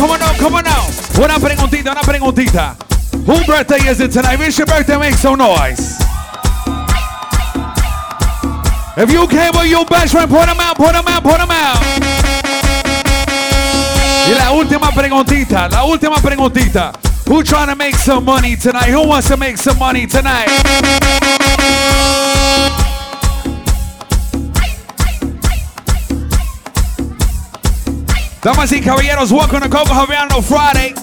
come on now, come on now. Una preguntita, una preguntita. Whose birthday is it tonight? Your birthday, make some noise. If you came with your best friend, put them out, put them out, put them out. Y la última preguntita, la última preguntita. Who trying to make some money tonight? Who wants to make some money tonight? Damas y caballeros, welcome to Coco Havana Friday.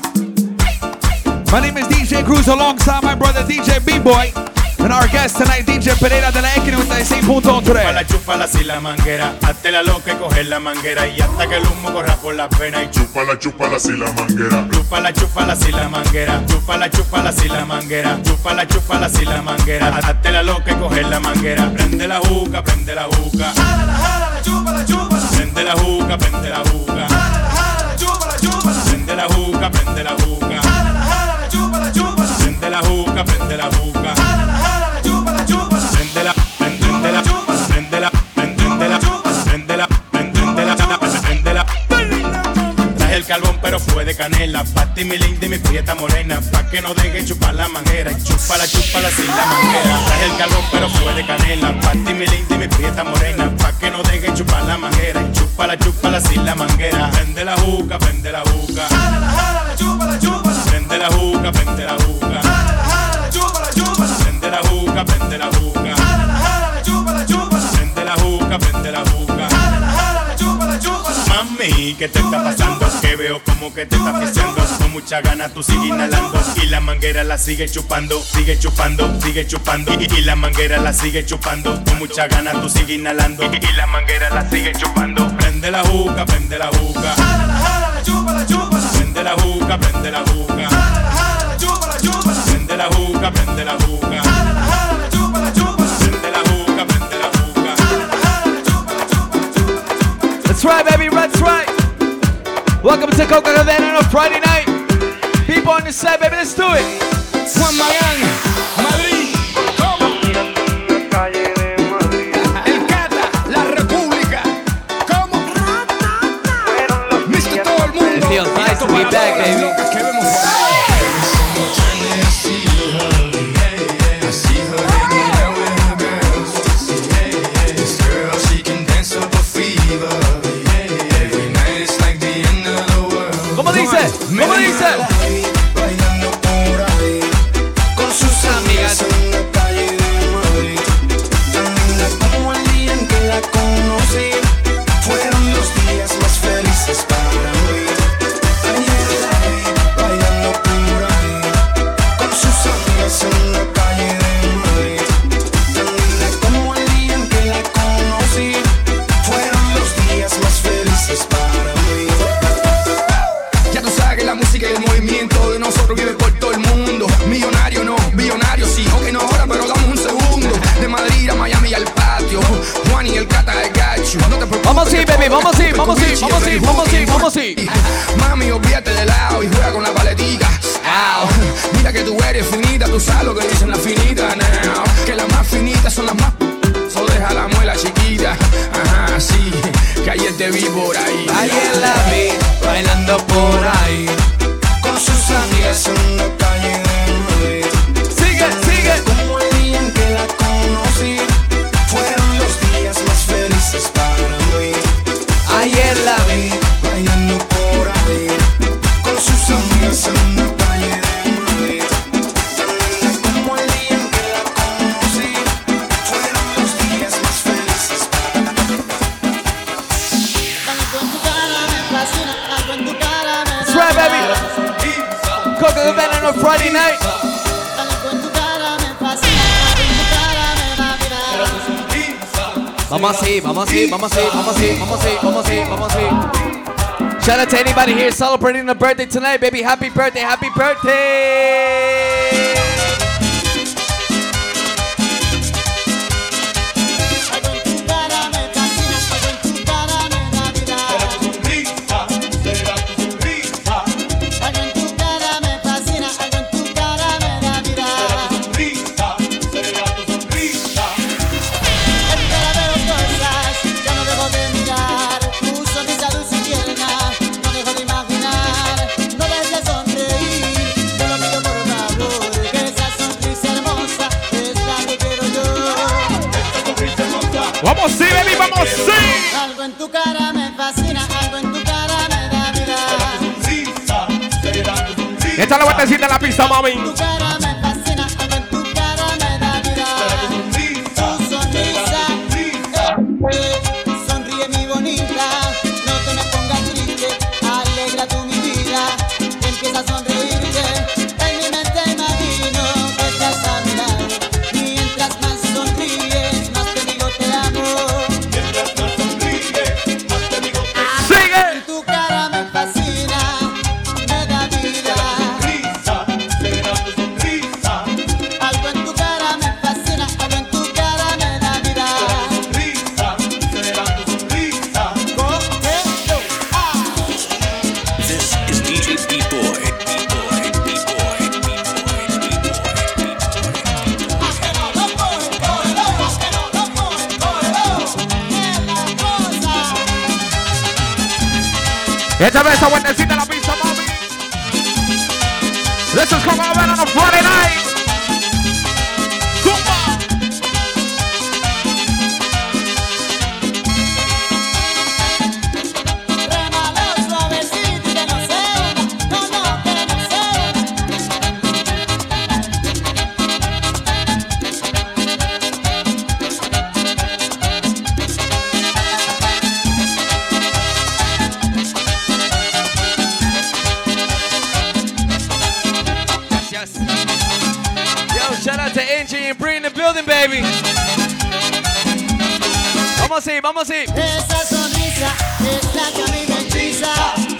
My name is DJ Cruz alongside my brother DJ B-Boy. And our guest tonight, DJ Pereira de la X96.3. Chúpala, chúpala si la manguera, hazte la loca y coger la manguera. Y hasta que el humo corra por las venas y Chúpala, chúpala si la manguera. chúpala, chúpala si la manguera, chúpala, chúpala si la manguera, chúpala, chúpala si la manguera, hazte la loca y coger la manguera, prende la juca, prende la juca, prende la juca, prende la juca, la juca, prende la juca, prende la juca, prende la juca, prende la, carbón pero fue de canela. Pa' ti mi linda y mi prieta morena. Pa' que no deje chupar la manguera. Chúpala, chúpala sin la manguera. Traje el carbón pero fue de canela. Pa' ti mi linda y mi prieta morena. Pa' que no deje chupar la manguera. Y chúpala, chúpala sin la manguera. Prende la juca, prende la juca. Prende la juca, prende la juca. Prende la juca, prende la juca Prende la Mami, ¿qué te está pasando? Que veo como que te está asfixiando Con mucha gana tú sigues inhalando. Y la manguera la sigue chupando Sigue chupando, sigue chupando. Y, y la manguera la sigue chupando. Con mucha gana tú sigues inhalando. Y, y la manguera la sigue chupando. Prende la juca, prende la juca. Prende la juca, prende la juca. Prende la juca, prende la juca Prende la That's right, baby, that's right. Welcome to Coco Havana on a Friday night. People on the side, baby, let's do it. Magán, Mama say, mama say, mama say, mama say, mama say, mama say, mama say. Shout out to anybody here celebrating a birthday tonight, baby. Happy birthday, happy birthday. Echa la vueltecita a la pista, mami. Eso when they see that I'll. This is coming on a Friday night. Baby. Vamos a ir, vamos a ir. Esa sonrisa es la que a mí me hechiza.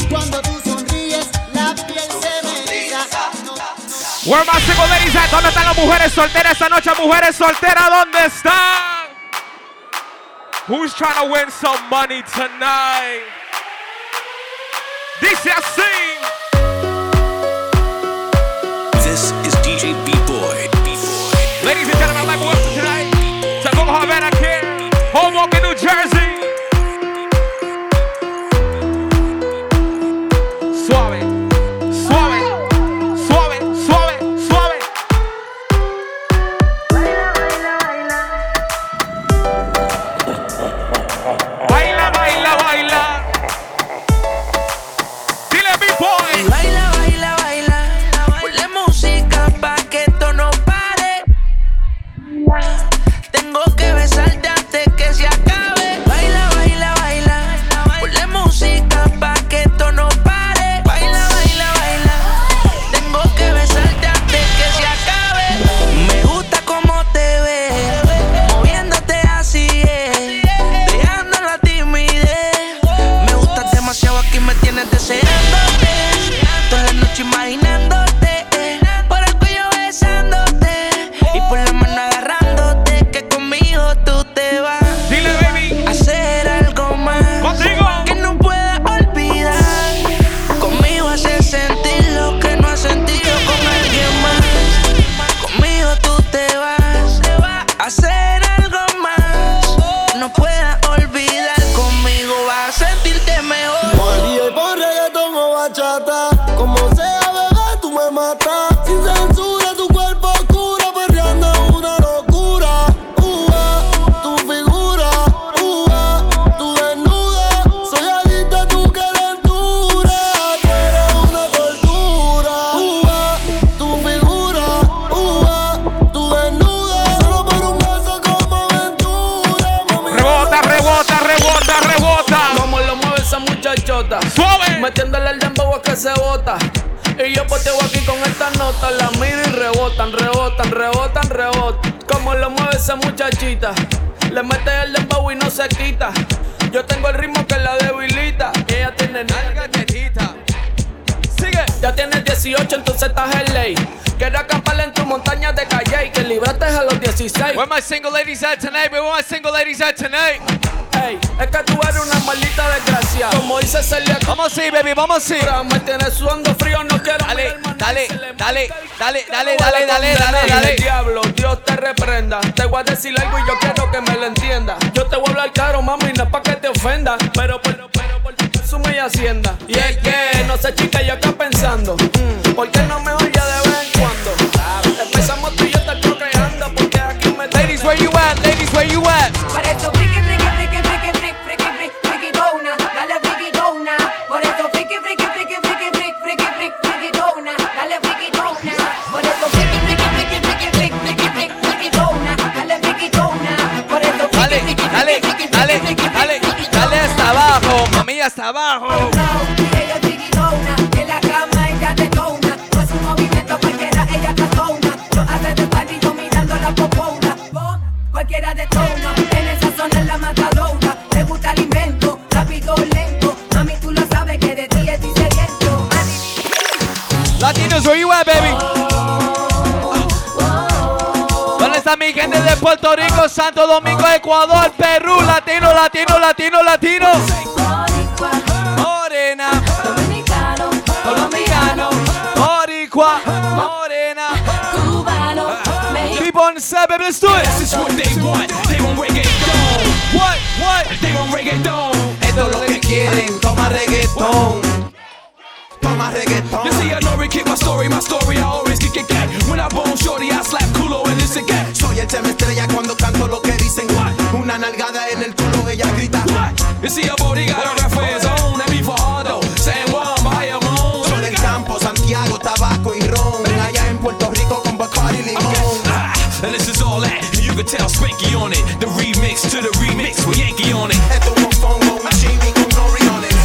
Cuando tú sonríes, la piel se me eriza. No, no. Where my single ladies at? ¿Dónde están las mujeres solteras esta noche? Mujeres solteras, ¿dónde están? Who's trying to win some money tonight? Dice así. Muchachita. Le mete el dembow y no se quita. Yo tengo el ritmo que la debilita. Y ella tiene nalga tetita. Sigue. Ya tienes 18, entonces estás en ley. Quiero acampar en tu montaña de calle. Que libraste a los 16. Where my single ladies at tonight? Where my single ladies at tonight? Ey, es que tú eres una maldita desgracia. Como dice Celia Vamos ir, baby, vamos ir. Me tienes sudando frío, no quiero Dale, dale, dale, dale, dale, dale, dale, dale, dale. Diablo, Dios te reprenda. Te voy a decir algo y yo quiero que me lo entienda. Yo te voy a hablar claro, mami, no es pa' que te ofenda. Pero, pero, pero, por tu suma y hacienda. Y es que, no sé, chica, yo acá pensando. ¿Por qué no me un movimiento cualquiera, de detona, en esa zona la matadora. Te gusta el invento, rápido lento. Mami, tú lo sabes que de ti. Latinos, where you at, baby? ¿Dónde está mi gente de Puerto Rico, Santo Domingo, Ecuador, Perú? Latino, latino, latino, latino. Boricua, morena, cubano, People on baby, let's do it. This is what they want. They want reggaeton. What, what? They want reggaeton. Esto es lo que quieren, toma reggaetón. Toma reggaetón. You see, I know we kick my story, my story, I always kick it back. When I bone shorty, I slap culo and it's a gap. Soy el tema estrella cuando canto lo que dicen. Una nalgada en el culo, ella grita. You see, a body got a rap Rico con Bacardi y limón. Ah, and this is all that. You can tell Spanky on it. The remix to the remix with Yankee on it. Esto es un fongo, un chimmy con Nori on it.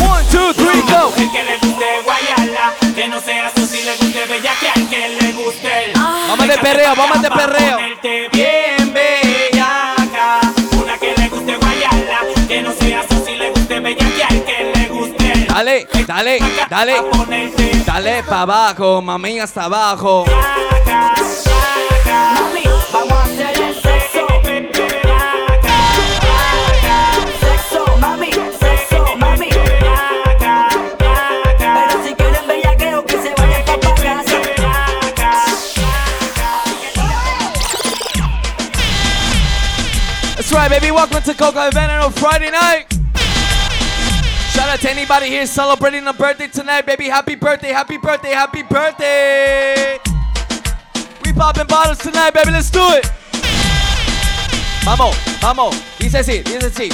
One, two, three, go. El que le guste guayala, que no sea su si le guste bellaquear, que le guste. Vamos de perreo, vamos de perreo. Dale, dale, dale. Dale pa' abajo, mami hasta abajo. Mami, vamos a hacer el sexo. Sexo, mami, sexo, mami. Pero si quieren bellaqueo, que se vayan pa' casa. That's right, baby. Welcome to Coca event on Friday night. Shout out to anybody here celebrating a birthday tonight, baby. Happy birthday, happy birthday, happy birthday. We popping bottles tonight, baby. Let's do it. Vamos, vamos. Dice así, dice así.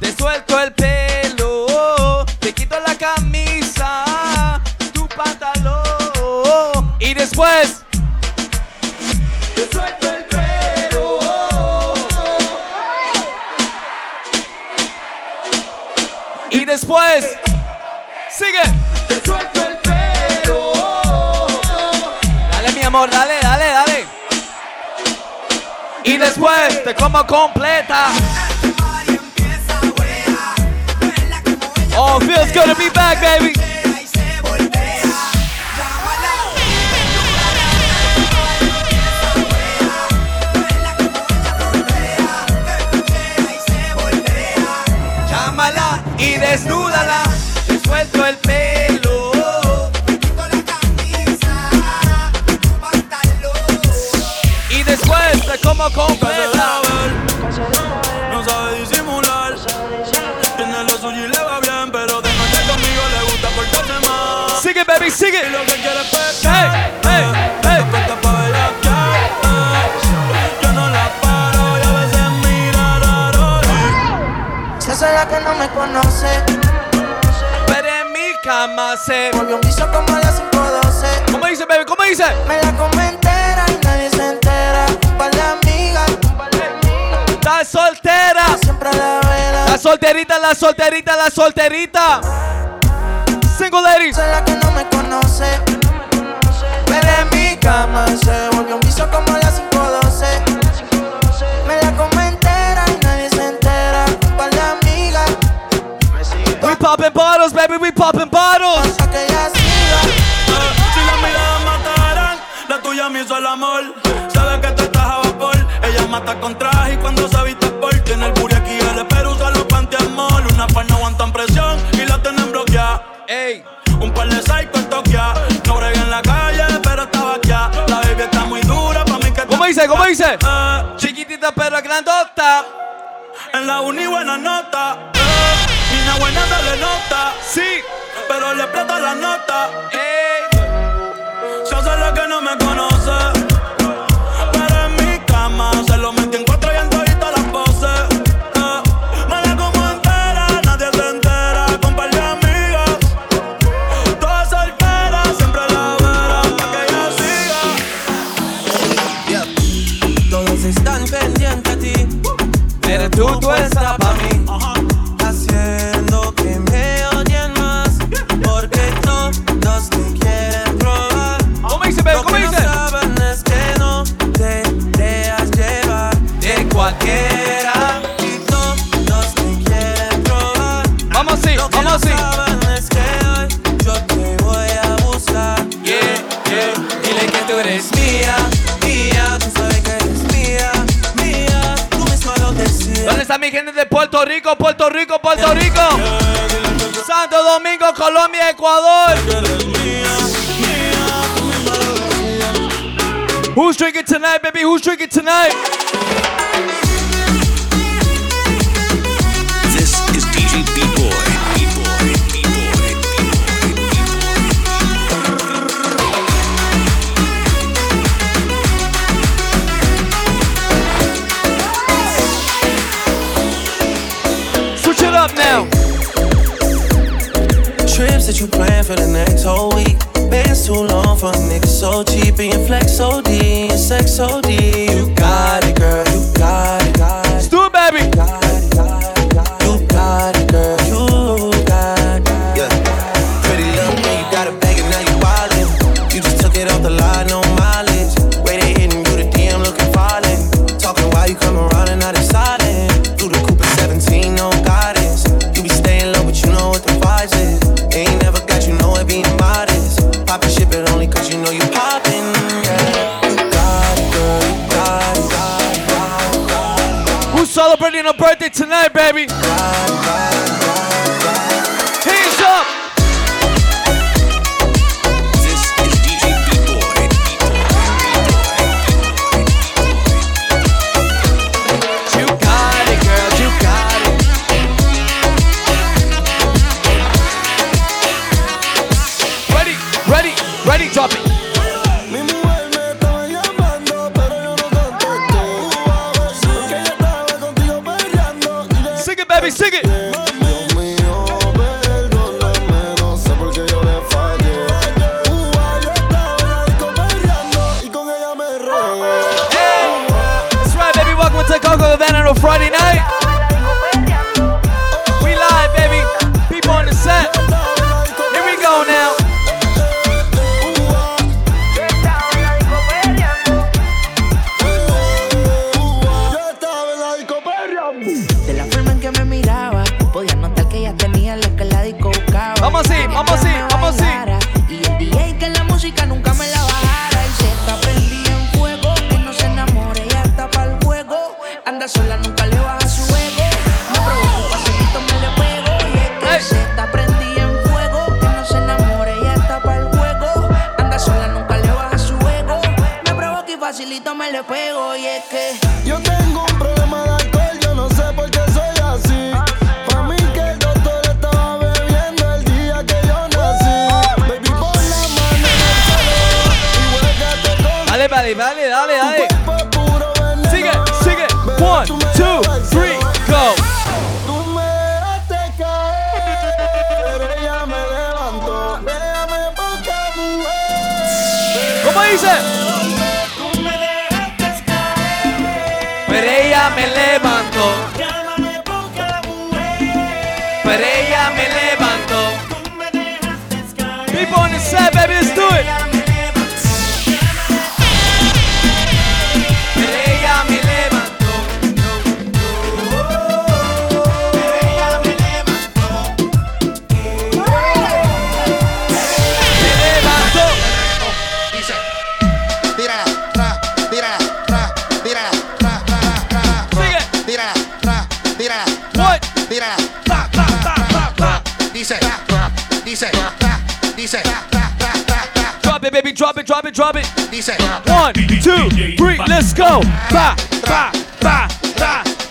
Te suelto el pelo, te quito la camisa, tu pantalón. Y después. Te suelto Y después. Sigue. Te suelto el pelo. Dale, mi amor, dale, dale, dale. Y después te como completa. Oh, feels good to be back, baby. Solterita, la solterita, la solterita. Single ladies. Es la que no me conoce. Pero en mi cama se luto está Rico, Puerto Rico, Puerto Rico. Santo Domingo, Colombia, Ecuador. Who's drinking tonight, baby? Who's drinking tonight? games that you plan for the next whole week. Too long for a nigga so cheap. Flex sex You got it, girl. You got it. Got it. Baby. tonight, baby. আমি singing. it, drop it, drop it. One, two, three, let's go. Ba, ba, ba, ba,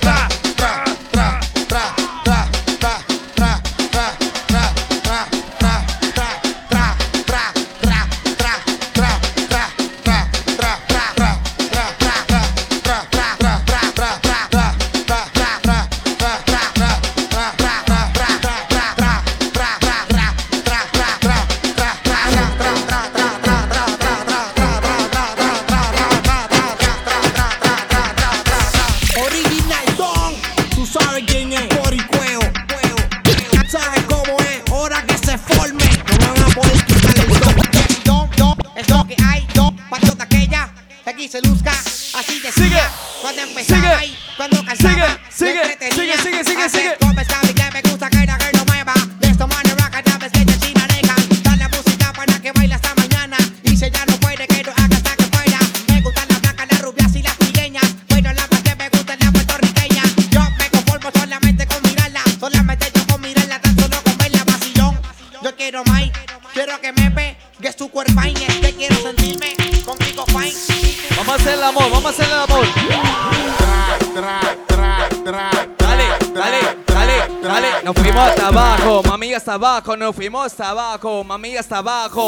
fuimos hasta abajo, mami, hasta abajo.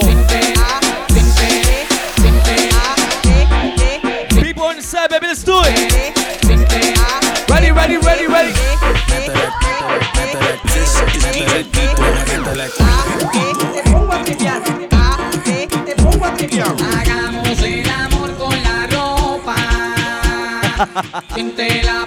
People baby, let's it. Ready, ready, ready, ready. Hagamos el amor con la ropa.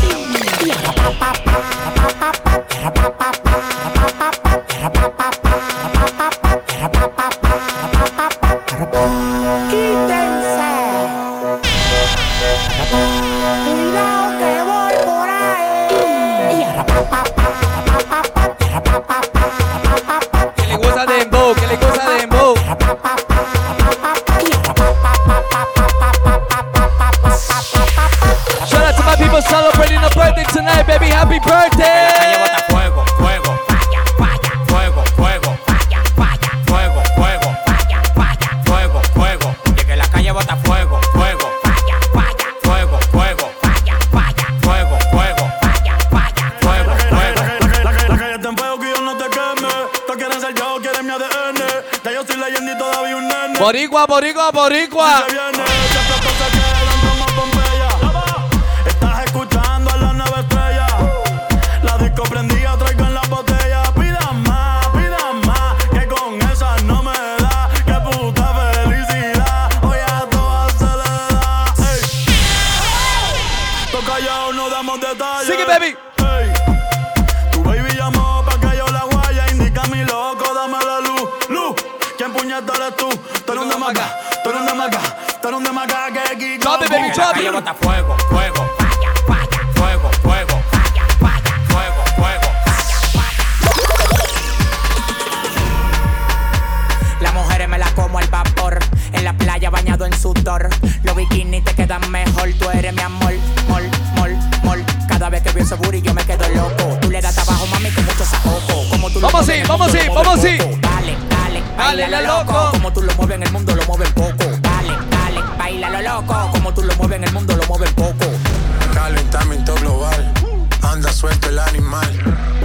Era pa pa pa, era pa pa pa, era pa pa pa, era pa pa pa, era pa pa pa. boricua, boricua, boricua.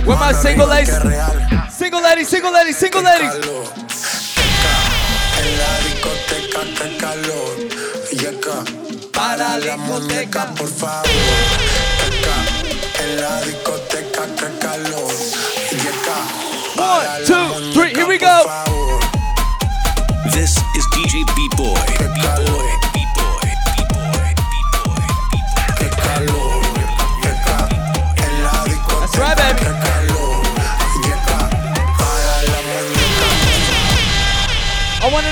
Where my single ladies? Single ladies, single ladies, single ladies. En la discoteca, que calor. Y acá. Para la muñeca, por favor. Acá. En la discoteca, que calor. Y acá. Para la two, three, here we go. This is DJ B-Boy. B-Boy. Qué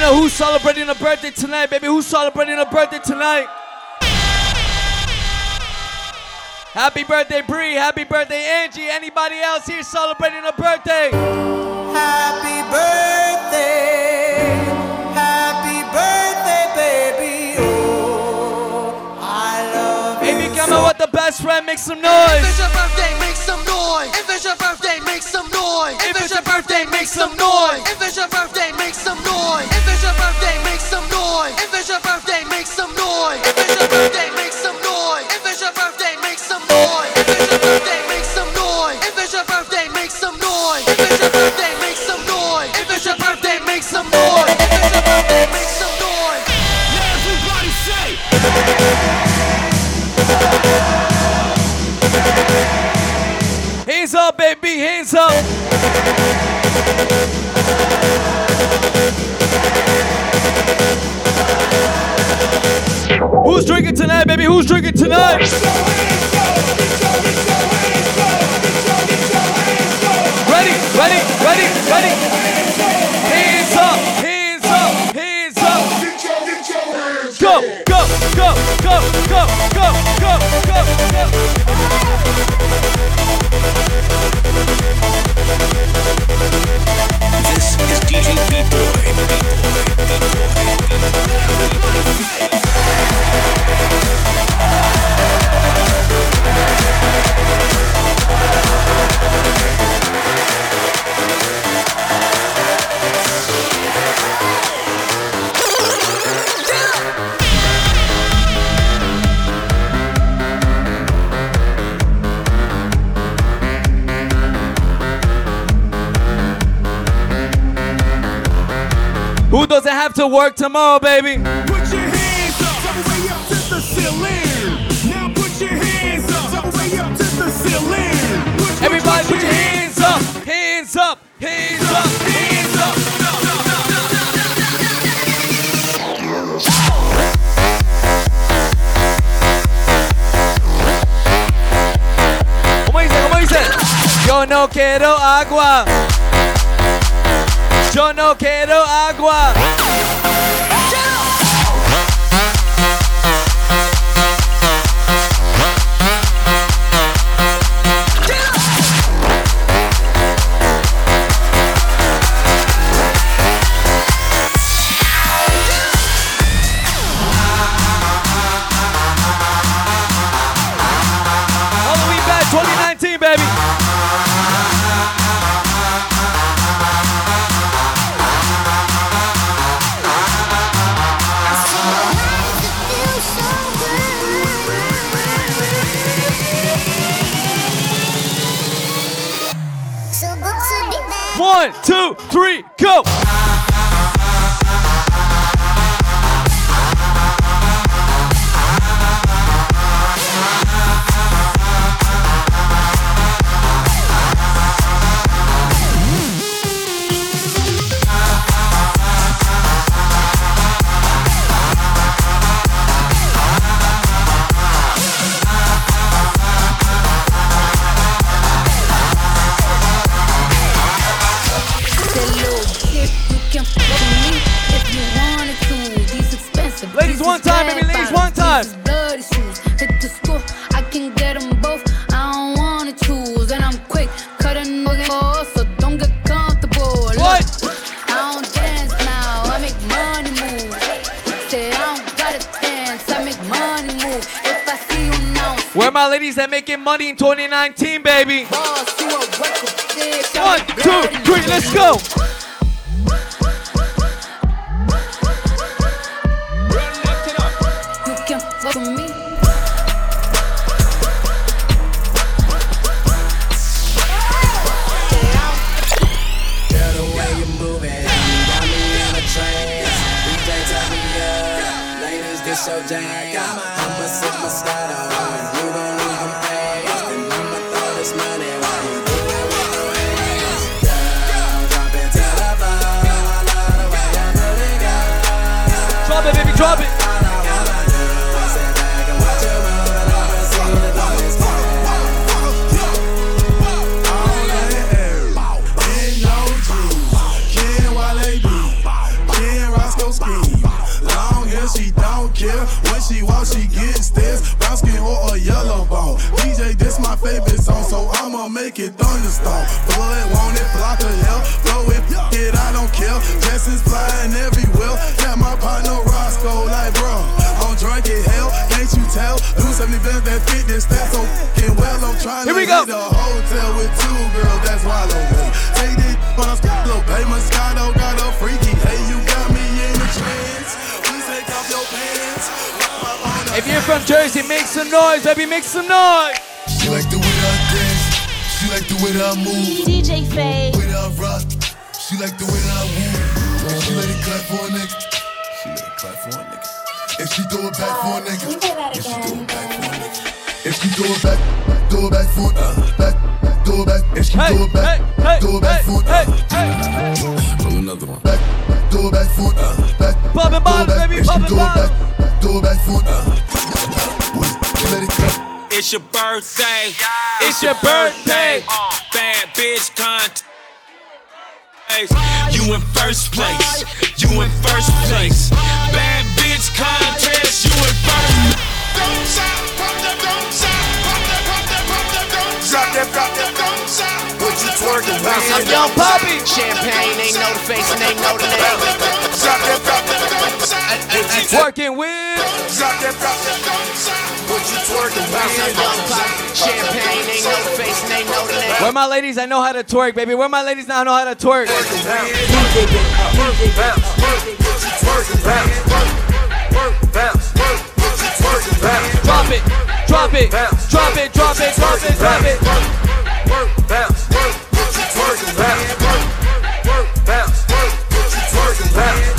know who's celebrating a birthday tonight, baby. Who's celebrating a birthday tonight? Happy birthday, Bree. Happy birthday, Angie. Anybody else here celebrating a birthday? Happy birthday, best friend. Make some noise. If it's your birthday, make some noise. If it's your birthday, make some noise. If it's your birthday, make some noise. If it's your birthday, make some noise. If it's your birthday, make some noise. If it's your birthday, make some noise. Up, baby. Hands up. Who's drinking tonight, baby? Who's drinking tonight? Ready, ready, ready, ready. Hands up, hands up, hands up. Go, go, go, go, go, go, go, go, go. This is DJ B-Boy. To work tomorrow, baby? Put your hands up, all the way up to the ceiling. Now put your hands up, all the way up to the ceiling. Put- put- Everybody put your hands up, hands up, hands up, hands up. ¿Cómo dice? Yo no quiero agua. John Oquero Agua. One time, baby, ladies, one time. Bloody shoes, hit the school, I can get them both. I don't wanna choose, and I'm quick, cut a nigga off, so don't get comfortable. What? I don't dance now, I make money move. Say I don't gotta dance, I make money Where my ladies that making money in 2019, baby? One, two, three, let's go. Ladies this your. I'ma Blood, want it, block of hell. Blow it, it, I don't care. Jessens flying everywhere. Got my partner Roscoe, like, bro. I'm drunk in hell, can't you tell? Do 70 bands that fit this so fucking well. I'm trying Here to we go. hit a hotel with two girls, that's why I don't Take this a baby Moscato got a freaky. Hey, you got me in a trance. Please take off your pants. If you're from Jersey, make some noise, baby, make some noise. Like the way that I move. DJ Faye. Way that I rock. She like the way that I move. And she let it clap for a nigga. She let it clap for a nigga. If she throw it back for a nigga. If she throw it back for a nigga. If she throw it back, throw it back for uh, back, throw it back. If she throw it back, throw it back for uh, Roll another one. Back, throw it back for uh, back. Pop it, throw it back. baby, If she pop it, throw pop it back, throw it back for uh, It's your birthday. It's your birthday. Uh. Bad bitch content. You in first place. You in first place. Bad bitch contest. You in first. Don't stop. Pump that, don't stop. Pump that, pump that, pump that, don't stop. Drop that, drop that, don't stop. What you twerking with? I'm young Poppy. Champagne, they know the face and they know the name. Drop that, drop that, don't stop. Working with. Drop that, drop that, don't stop. What you twerking? Champagne, know the face they know name. Where my ladies, I know how to twerk, baby. Where my ladies now I know how to twerk. Drop it, drop it, drop it, drop it, drop it, drop it. What?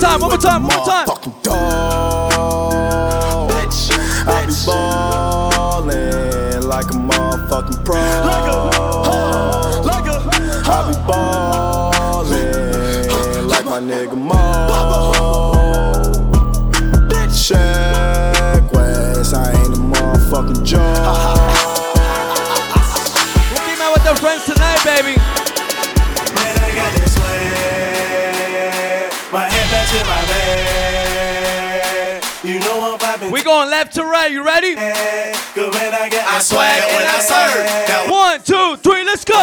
More time, one more time, one more time. Motherfucking dog. Going left to right. You ready? Good when I get I swag when I serve. One, two, three, let's go.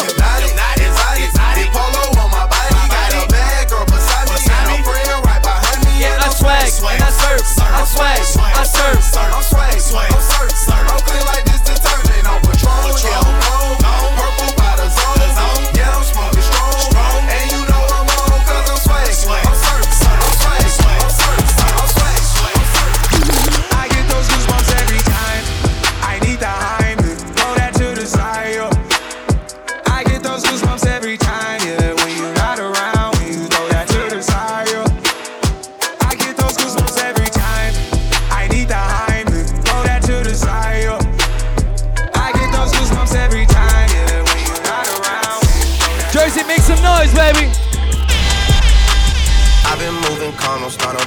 Yeah, I swag, and I serve, I swag, I serve. I'm swag, swag, I'm serve, serve. Oakland like this detergent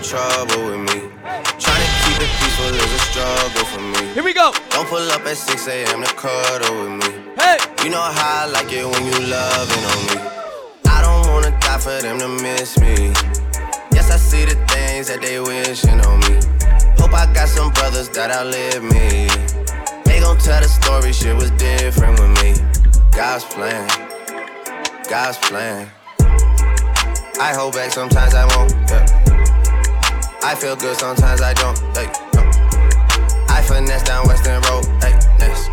trouble with me. Trying to keep it peaceful is a struggle for me. Here we go. Don't pull up at 6 a.m. to cuddle with me. Hey. You know how I like it when you loving on me. I don't wanna die for them to miss me. Yes, I see the things that they wishing on me. Hope I got some brothers that outlive me. They gon' tell the story, shit was different with me. God's plan, God's plan. I hold back, sometimes I won't. Yeah. I feel good, sometimes I don't. Hey, no. I finesse down Western Road. Hey, next.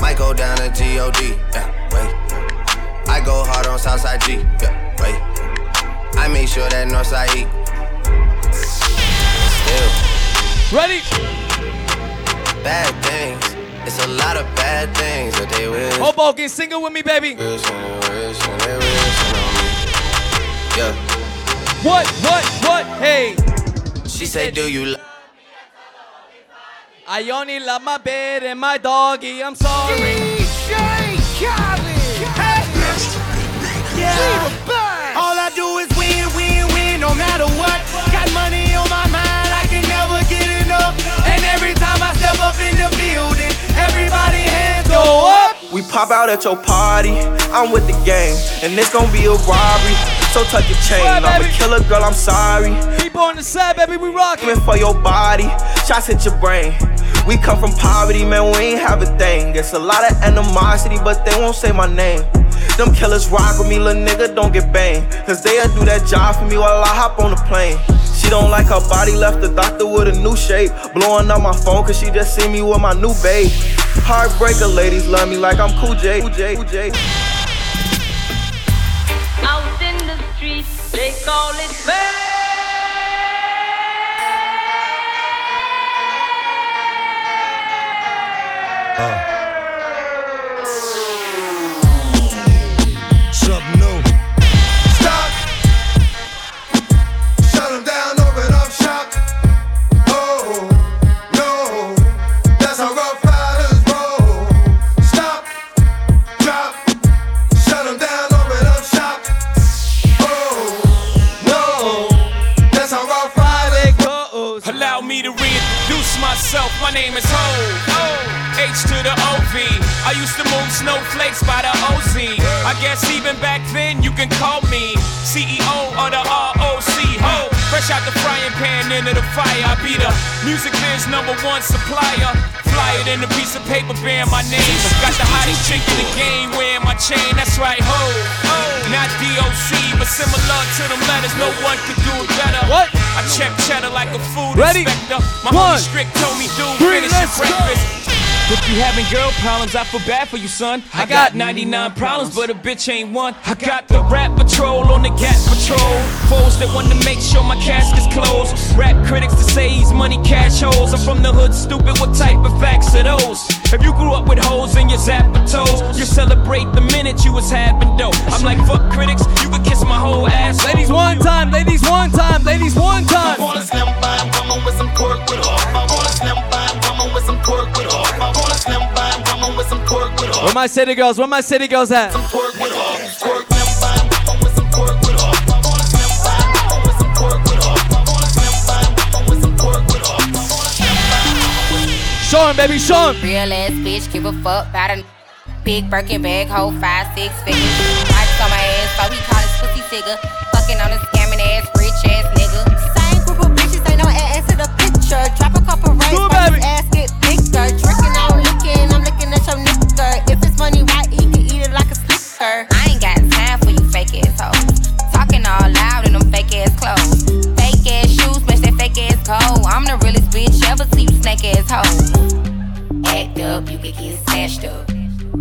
Might go down to God. Yeah, wait. I go hard on Southside G. Yeah, wait. I make sure that Northside E. Still. Ready? Bad things. It's a lot of bad things that they wish. Hoboken, sing it with me, baby. Wishing and wishing and wishing on me. Yeah. What, what, what? Hey. She said, Do you love I only love my bed and my doggy. I'm sorry. DJ Khaled. Hey. Yeah. All I do is win, win, win, no matter what. Got money on my mind, I can never get enough. And every time I step up in the building, everybody hands go up. We pop out at your party, I'm with the gang, and it's gonna be a robbery. So tuck your chain, I'm a killer girl, I'm sorry. People on the side, baby, we rockin'. Aiming for your body, shots hit your brain. We come from poverty, man, we ain't have a thing. It's a lot of animosity, but they won't say my name. Them killers rock with me, little nigga, don't get banged. Cause they'll do that job for me while I hop on the plane. She don't like her body, left the doctor with a new shape. Blowing up my phone, cause she just see me with my new babe. Heartbreaker ladies love me like I'm Cool J. Cool J. Cool J. Out in the streets, they call it bad. Something snowflakes by the OZ. I guess even back then you can call me CEO of the ROC. Ho. Fresh out the frying pan into the fire. I be the music biz number one supplier. Fly it in a piece of paper bearing my name. Got the hottest chick in the game wearing my chain. That's right, ho. Not DOC, but similar to them letters. No one could do it better. What? I check cheddar like a food Ready? inspector. My One, homie strict told me, dude, three, finish your let's go. If you having girl problems, I feel bad for you, son. I got 99 problems, but a bitch ain't one. I got the rap patrol on the gas patrol. Foes that want to make sure my casket's closed. Rap critics to say he's money cash holes. I'm from the hood, stupid. What type of facts are those? If you grew up with hoes in your zapper toes, you celebrate the minute you was having dough. I'm like, fuck critics, you could kiss my whole ass. Ladies, one time. Ladies, one time. Ladies, one time. Where my city girls? Where my city girls at? Pork with her. Pork slim by woman with some pork with her. I wanna slim by woman with some pork with her. I wanna slim by woman with some pork with her. Show him, baby, show him. Real ass bitch, give a fuck about a big Birkin bag, hold five, six figures. Lights on my ass, so he call his pussy figure. Fucking on a scamming ass, rich ass nigga. Same group of bitches, ain't no ass to the picture. Drop a couple racks, snake ass hoe. Act up, you could get snatched up.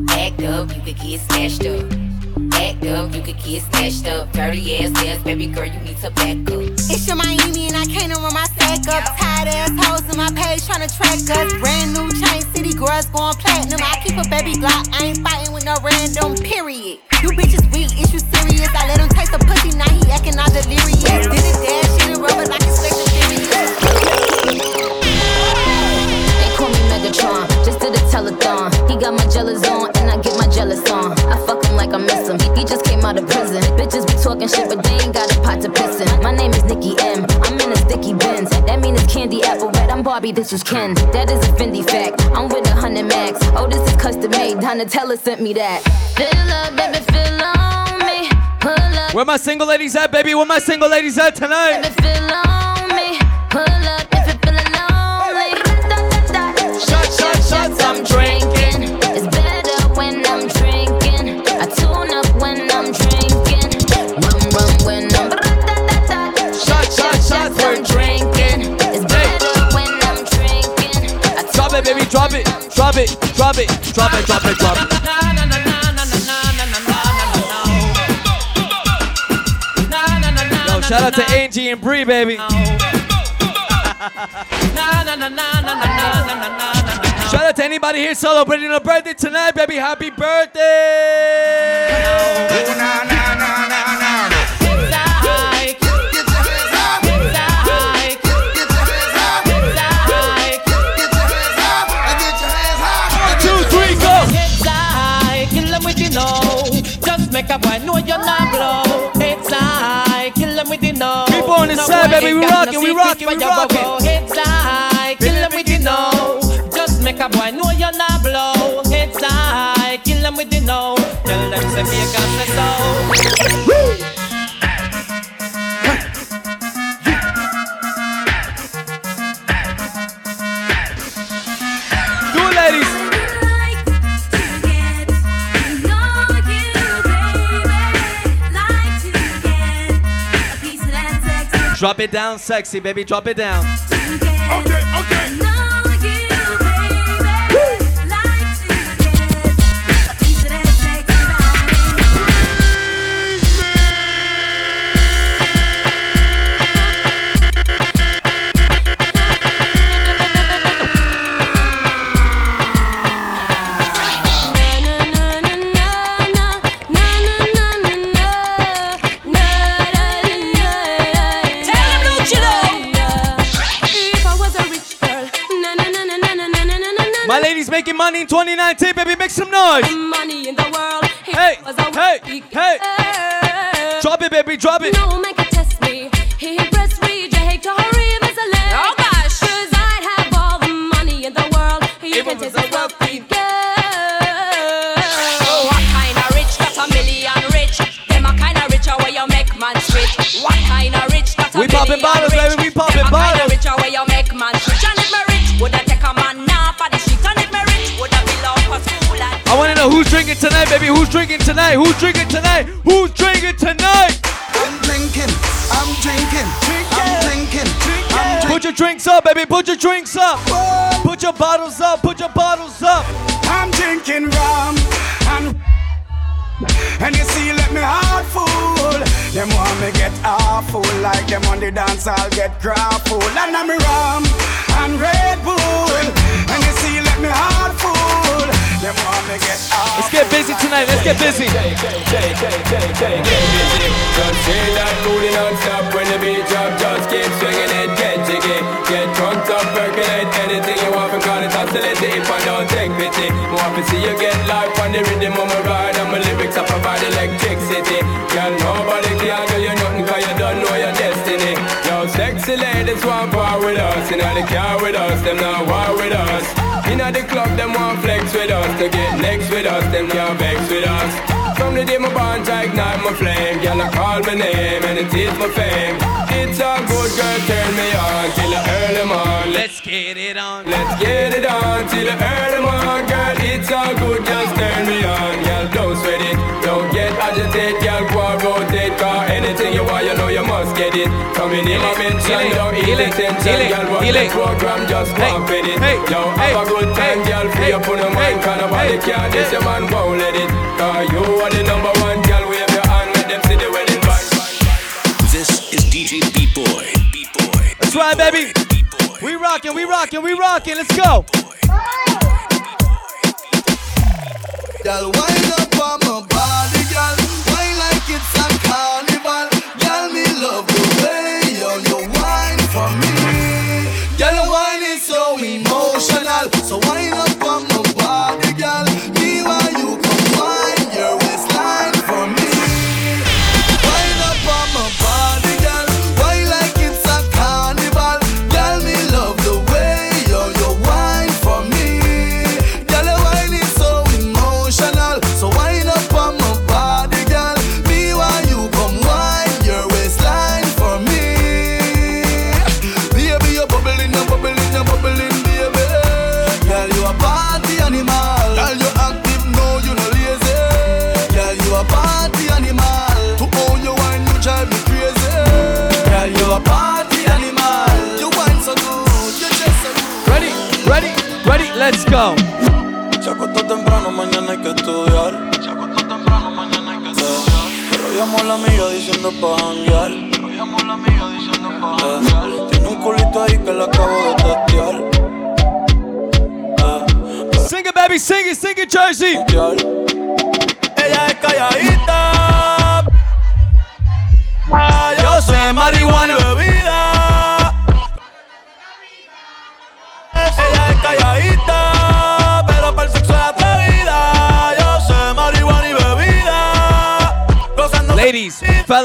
Act up, you could get snatched up. Act up, you could get snatched up. Dirty ass ass, baby girl, you need to back up. It's your Miami and I can't run my stack up. Tired ass hoes in my page trying to track us. Brand new chain city girls going platinum. I keep a baby Glock, I ain't fighting with no random, period. You bitches weak, is you serious? I let him taste the pussy, now he acting all delirious. Did it dash, shit and rubber like it's telethon. He got my jealous on, and I get my jealous on. I fuck him like I miss him. He, just came out of prison. Bitches be talking shit, but they ain't got a pot to piss in. My name is Nicki M. I'm in a sticky Benz. That mean it's candy apple red. I'm Barbie, this was Ken. That is a Fendi fact. I'm with a hundred max. Oh, this is custom made. Donatella sent me that. Fill up, baby, fill on me. Pull up, Where my single ladies at, baby? Where my single ladies at tonight? baby, fill on me. Pull up I'm drinking. It's better when I'm drinking. I tune up when I'm drinking. Rum, rum when I'm. Shots, shots, shots, I'm drinking. It's better when I'm drinking. I Drop it, baby, drop it, drop it, drop it, drop it, drop it, drop it. Yo, shout out to Angie and Bree, baby. Shout out to anybody here celebrating a birthday tonight, baby. Happy birthday! Baby, we we we. It's kill them with. Just make a boy know you're not blow. It's I kill them with you know. Tell them say Vegas say so. Do it, ladies. Drop it down, sexy, baby. Drop it down. Okay, okay. Making money in 2019, baby. Make some noise. money in the world. Hey, hey, hey. Drop it, baby. Drop it. No man can test me. He press read, you hate to hurry him as a leg. Oh gosh. Cause I'd have all the money in the world. You can taste a wealthy girl. Oh, what kind of rich that a million rich? Them a kind of richer where you make man switch. What kind of rich that a We poppin' million bottles, rich? baby, we poppin' Them a kind bottles. of richer where you make man switch. And if me rich, And I want to know who's drinking tonight, baby. Who's drinking tonight? Who's drinking tonight? Who's drinking tonight? I'm drinking, I'm drinking, I'm drinking, I'm Put your drinks up, baby. Put your drinks up. Put your bottles up. Put your bottles up. I'm drinking rum and and you see, let me heart full. Them want me get awful like them on the dance. I'll get grappled. And I'm rum and Red Bull. And you see, let me heart full. Let's get busy tonight. Let's get busy. Just say that booty non-stop when the beat drop Just keep swinging it, get jiggy Get drunk up, percolate anything you want Because it's oscillating if I don't take pity Want to see you get life on the rhythm of my ride And my lyrics I provide electricity Girl, nobody can do you nothing Cause you don't know your destiny Yo, sexy ladies want war with us You know they car with us, them not war with us Inna the club, them want flex with us To get next with us, them can't vex with us From the day my bond, I ignite my flame Girl, I call my name and it is my fame It's a good girl, turn me on Till I early morning Let's get it on. Let's get it on till the early morning, girl. It's all good, just turn me on, girl. Don't sweat it, don't get agitated, girl. Go and rotate, cause anything you want, you know you must get it. Coming in my mention, don't eat the tension, girl. What the program, just go and fit it. Yo, have a good time, girl. Free up on your mind, cause nobody can this, your man won't let it. Cause you are the number one, girl. Wave your hand, let them see the wedding band. This is DJ Beat Boy. Beat Boy. That's right, baby. We rocking, we rocking, we rocking. Let's go. Girl, wind up on my body, girl. Wine like it's a carnival. Girl, me love the way you you wine for me. Girl, wine is so emotional. So wind up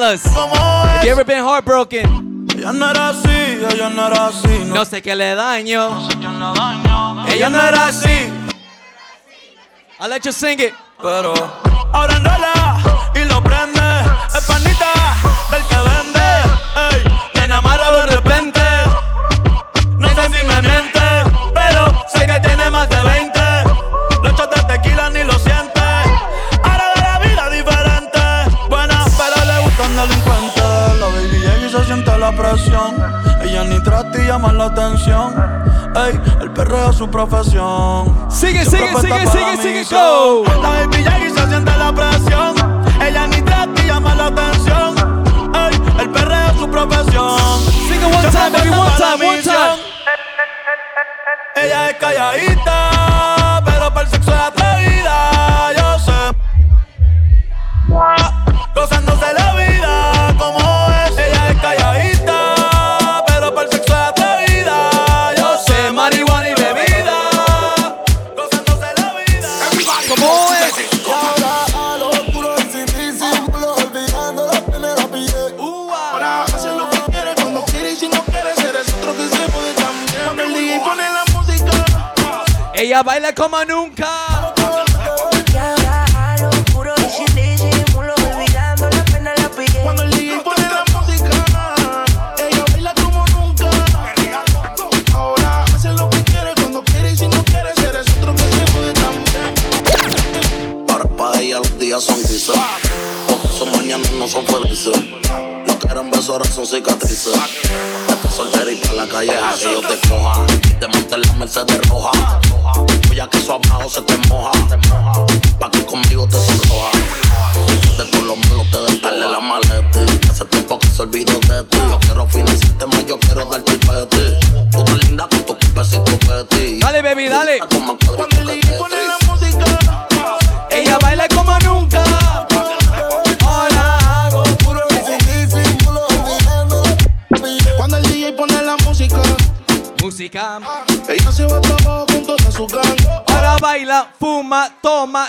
fellas. Have you ever been heartbroken? Ella no era así, ella no era así. No, no sé qué le daño. No sé le daño. Ella no era así. I'll let you sing it. Pero llaman la atención. Ey, el perreo es su profesión. Sigue, sigue, sigue, sigue, sigue, go. La y se siente la presión. Ella ni trata y llama la atención. Ey, el perreo es su profesión. Sigue one time, baby, one time, one time. Ella es calladita come on, new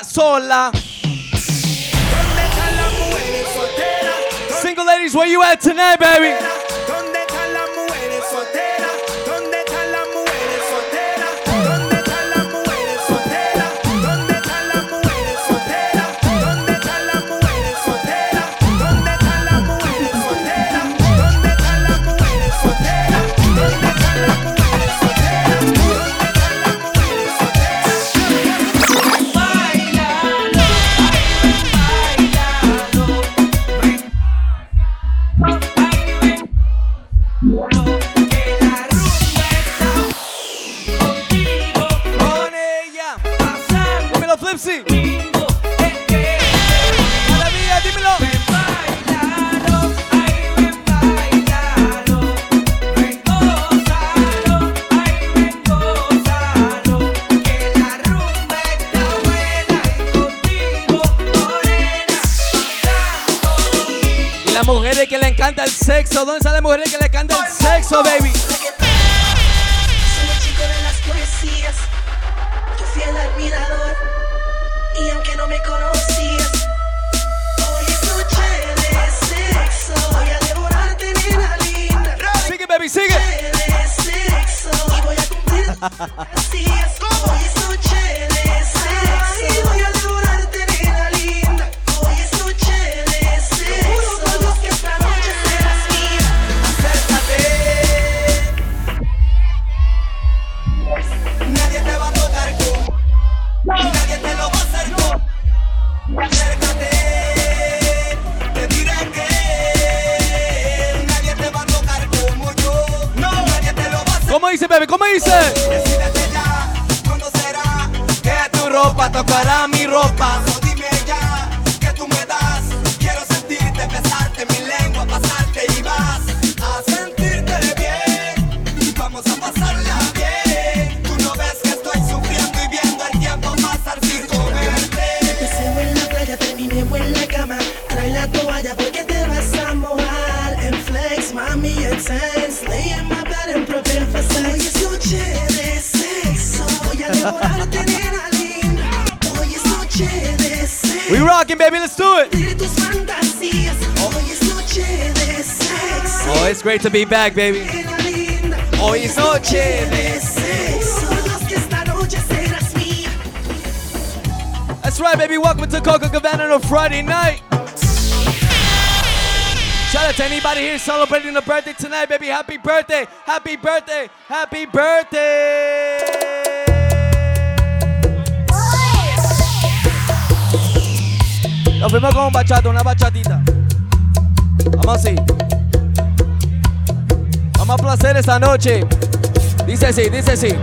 sola. Single ladies, where you at tonight, baby? Sodón sale mujeres be back, baby. Hoy es noche de. That's right, baby. Welcome to Coco Havana on a Friday night. Shout out to anybody here celebrating a birthday tonight, baby. Happy birthday! Happy birthday! Happy birthday! Nos con un una bachatita. Vamos así. Vamos a placer esta noche. Dice sí, dice así.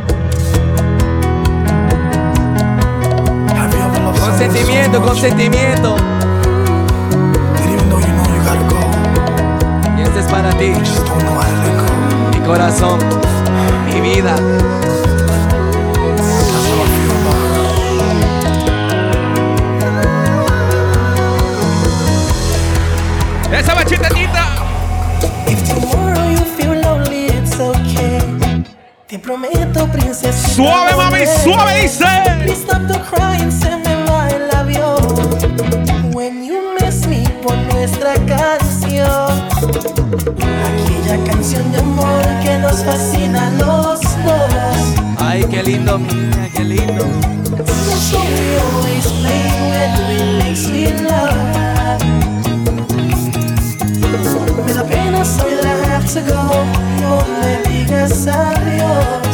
Consentimiento, consentimiento. Y este es para ti. Mi corazón, mi vida. Esa bachita tiene. Suave, mami, suave, dice. Please stop the crying, se me va el avión. When you miss me, por nuestra canción. Aquella canción de amor que nos fascina a los dos. Ay, qué lindo, mía, qué lindo. So we always play when we makes me love. Me da pena soy have to go. No me digas adiós.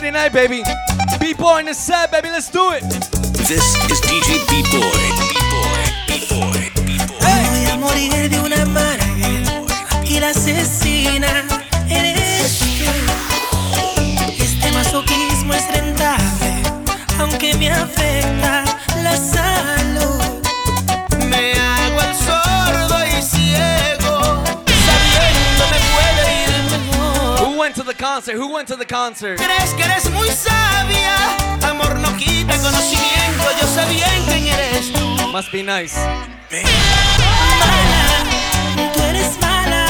Friday night, baby. Concert? Who went to the concert? Crees que eres muy sabia, amor no quita conocimiento, yo sé bien quién eres tú. Must be nice. Tú eres mala,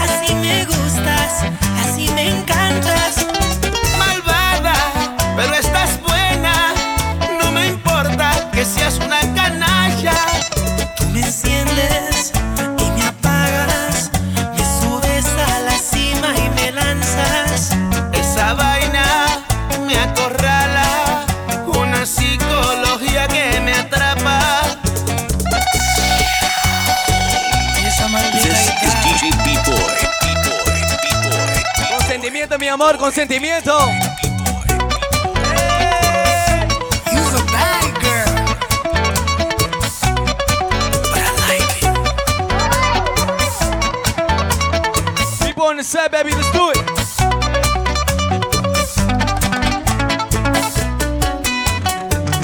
así me gustas, así me encantas. Malvada, pero estás amor, consentimiento. You're a bad girl. But I like it. People on the set, baby, let's do it.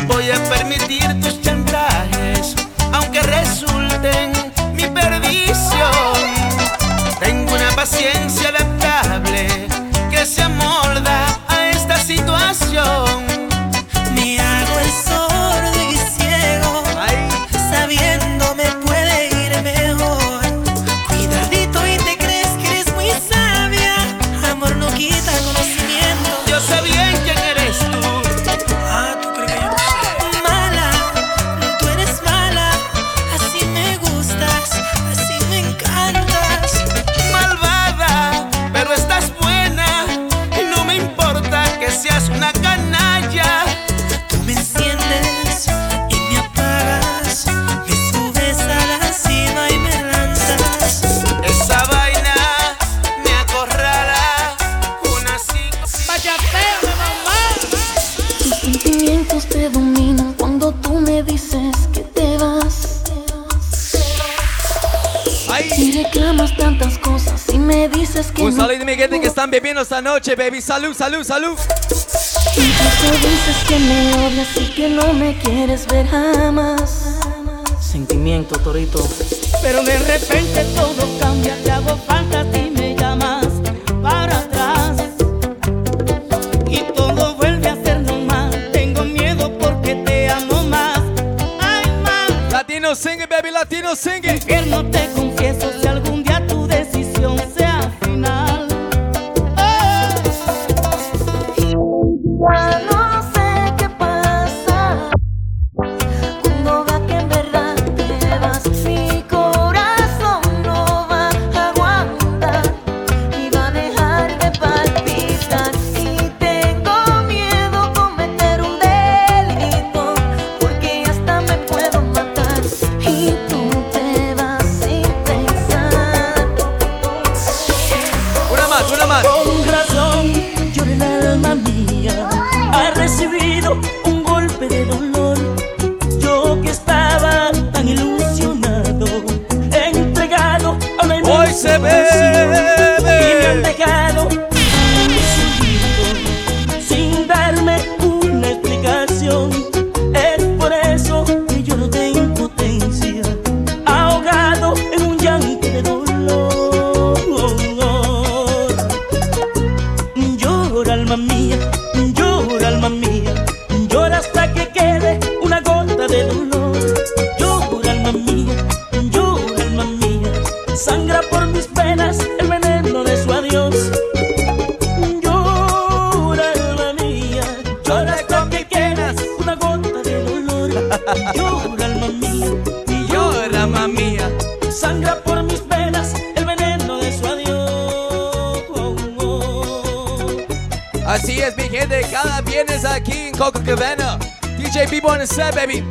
Voy a permitir tus chantajes, aunque resulten mi perdición. Tengo una paciencia situación. Me dices que Un no. saludo de mi gente que están bebiendo esta noche, baby. Salud, salud, salud. Incluso dices que me odias y que no me quieres ver jamás. Sentimiento, Torito. Pero de repente todo cambia, te hago falta y me llamas para atrás. Y todo vuelve a ser normal. Tengo miedo porque te amo más. Ay, más. Latino sing it, baby. Latino sing it. Infierno te viernes aquí en Coco Cabana. DJ B-Boy on the set, baby.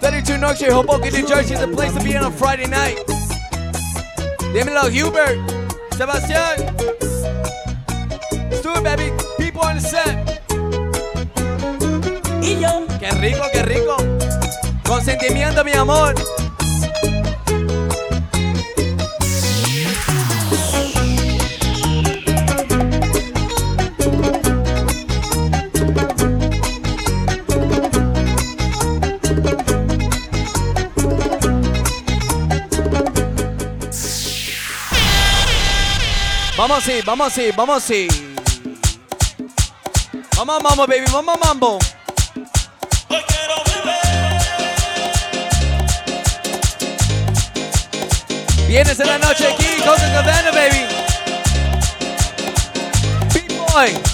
32 North Street, Hoboken, New Jersey is the place to be on a Friday night. Dímelo, Hubert. Sebastián. Let's do it, baby. People on the set. Y yo. Qué rico, qué rico. Consentimiento, mi amor. Vamos así, vamos así, vamos así. Vamos, mambo, baby, vamos, mambo. Vienes en la noche aquí con tu cadena, baby. Big boy.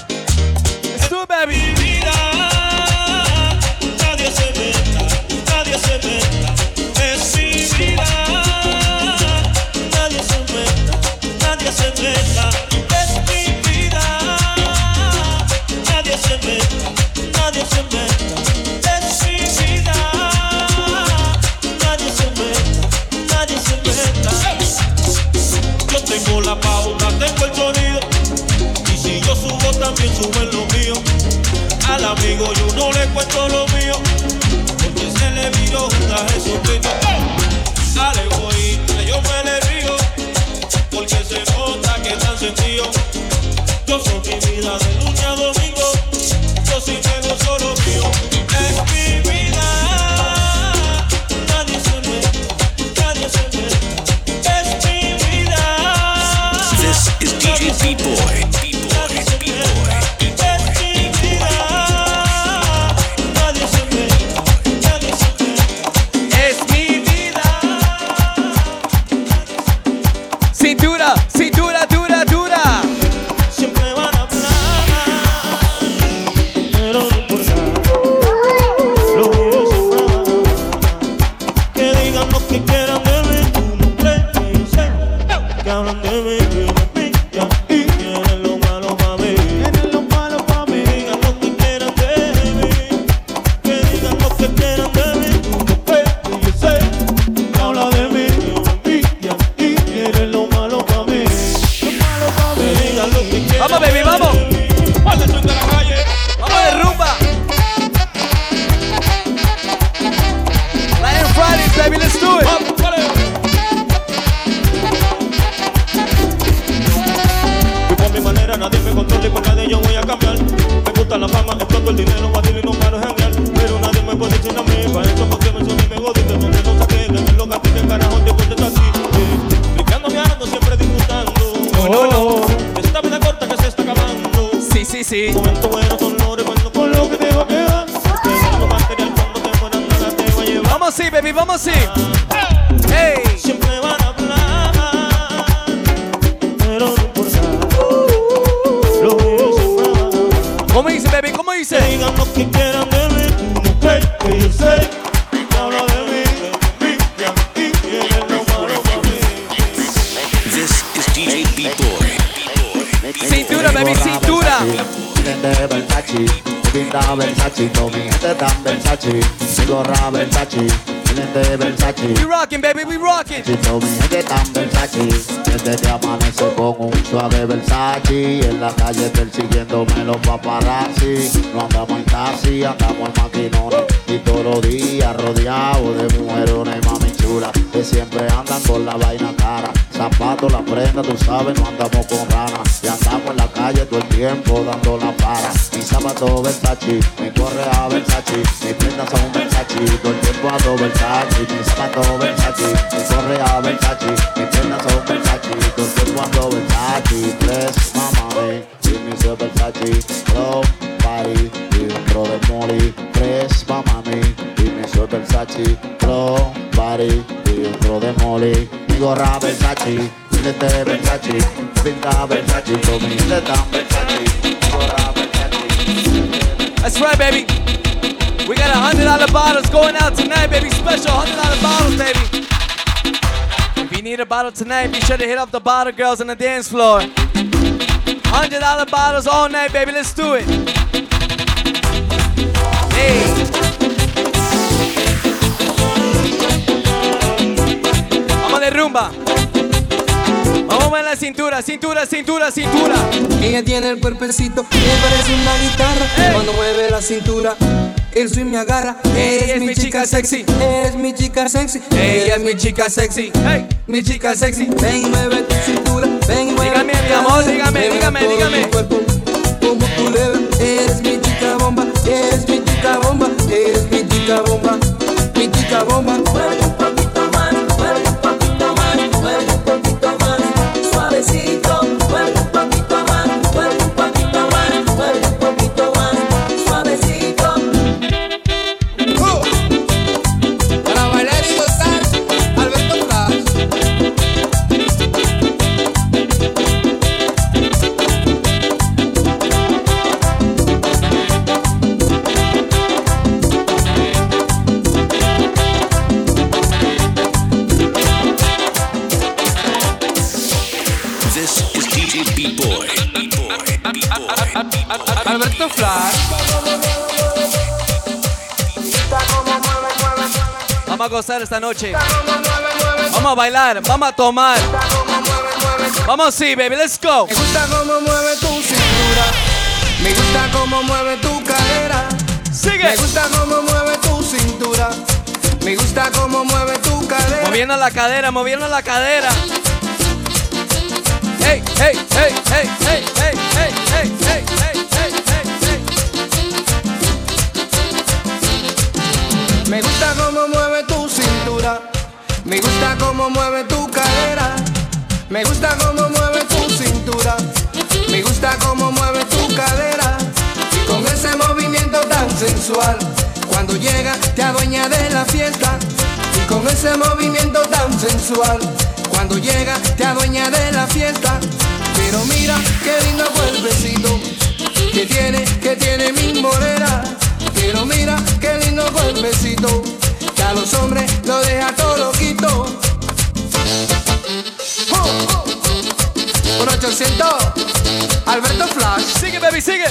mi vida de lucha a domingo. Yo soy moli, Versace, Versace, pinta Versace, Versace, Versace. That's right, baby. We got a hundred dollar bottles going out tonight, baby. Special hundred dollar bottles, baby. If you need a bottle tonight, be sure to hit up the bottle girls on the dance floor. Hundred dollar bottles all night, baby. Let's do it. Hey. rumba. Vamos a ver la cintura, cintura, cintura, cintura. Ella tiene el cuerpecito que parece una guitarra. Cuando mueve la cintura, el swing me agarra. Ella es mi chica sexy. Eres mi chica sexy. Ella es mi chica sexy. Hey. Mi chica sexy. Ven y mueve tu cintura. Ven y mueve Dígame, mi amor, dígame, dígame, dígame. Como tu eres mi chica bomba. Eres mi chica bomba. Eres mi chica bomba. Mi chica bomba. Alberto Flash. Vamos a gozar esta noche. Vamos a bailar, vamos a tomar. Vamos, sí, baby, let's go. Me gusta cómo mueve tu cintura. Me gusta cómo mueve tu cadera. Sigue. Me gusta cómo mueve tu cintura. Me gusta cómo mueve tu cadera. Moviendo la cadera, moviendo la cadera. Hey, hey, hey, hey, hey, hey, hey, hey, hey, hey, Me gusta cómo mueve tu cintura. Me gusta cómo mueve tu cadera. Me gusta cómo mueve tu cintura. Me gusta cómo mueve tu cadera. Con ese movimiento tan sensual. Cuando llega te adueña de la fiesta. Y con ese movimiento tan sensual. Cuando llega te adueña de la fiesta. Pero mira qué lindo cuerpecito que tiene, que tiene mi morena. Pero mira qué lindo cuerpecito que a los hombres lo deja todo loquito. Oh, oh. Por 800, Alberto Flash. Sigue, baby, sigue.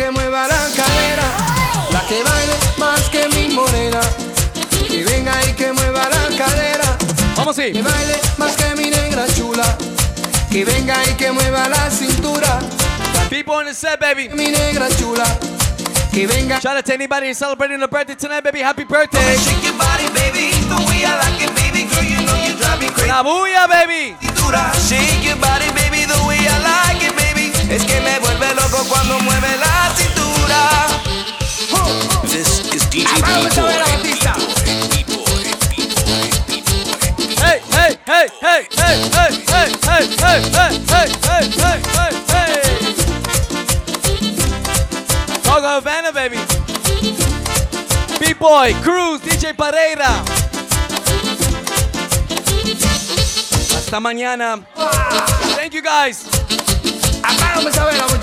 Que mueva la cadera. La que baile más que mi morena, que venga y que mueva la cadera. Vamos sí. Que baile más que mi negra chula, que venga y que mueva la cintura. People on the set, baby. Mi negra chula, que venga. Shout out to anybody celebrating a birthday tonight, baby. Happy birthday. Shake your body, baby, the way I like it, baby. Girl, you know you drive me crazy. La bulla, baby. Shake your body, baby, the way I like it, baby. Es que me vuelve loco cuando mueve la cintura. This is DJ Hey, hey, hey, hey, hey, hey, hey, hey, hey, hey, hey, hey, hey, hey, hey. Coco Havana, baby. B-Boy, Cruz, DJ Pereira. Hasta mañana. Thank you guys. Apágame esa vela, muchachos.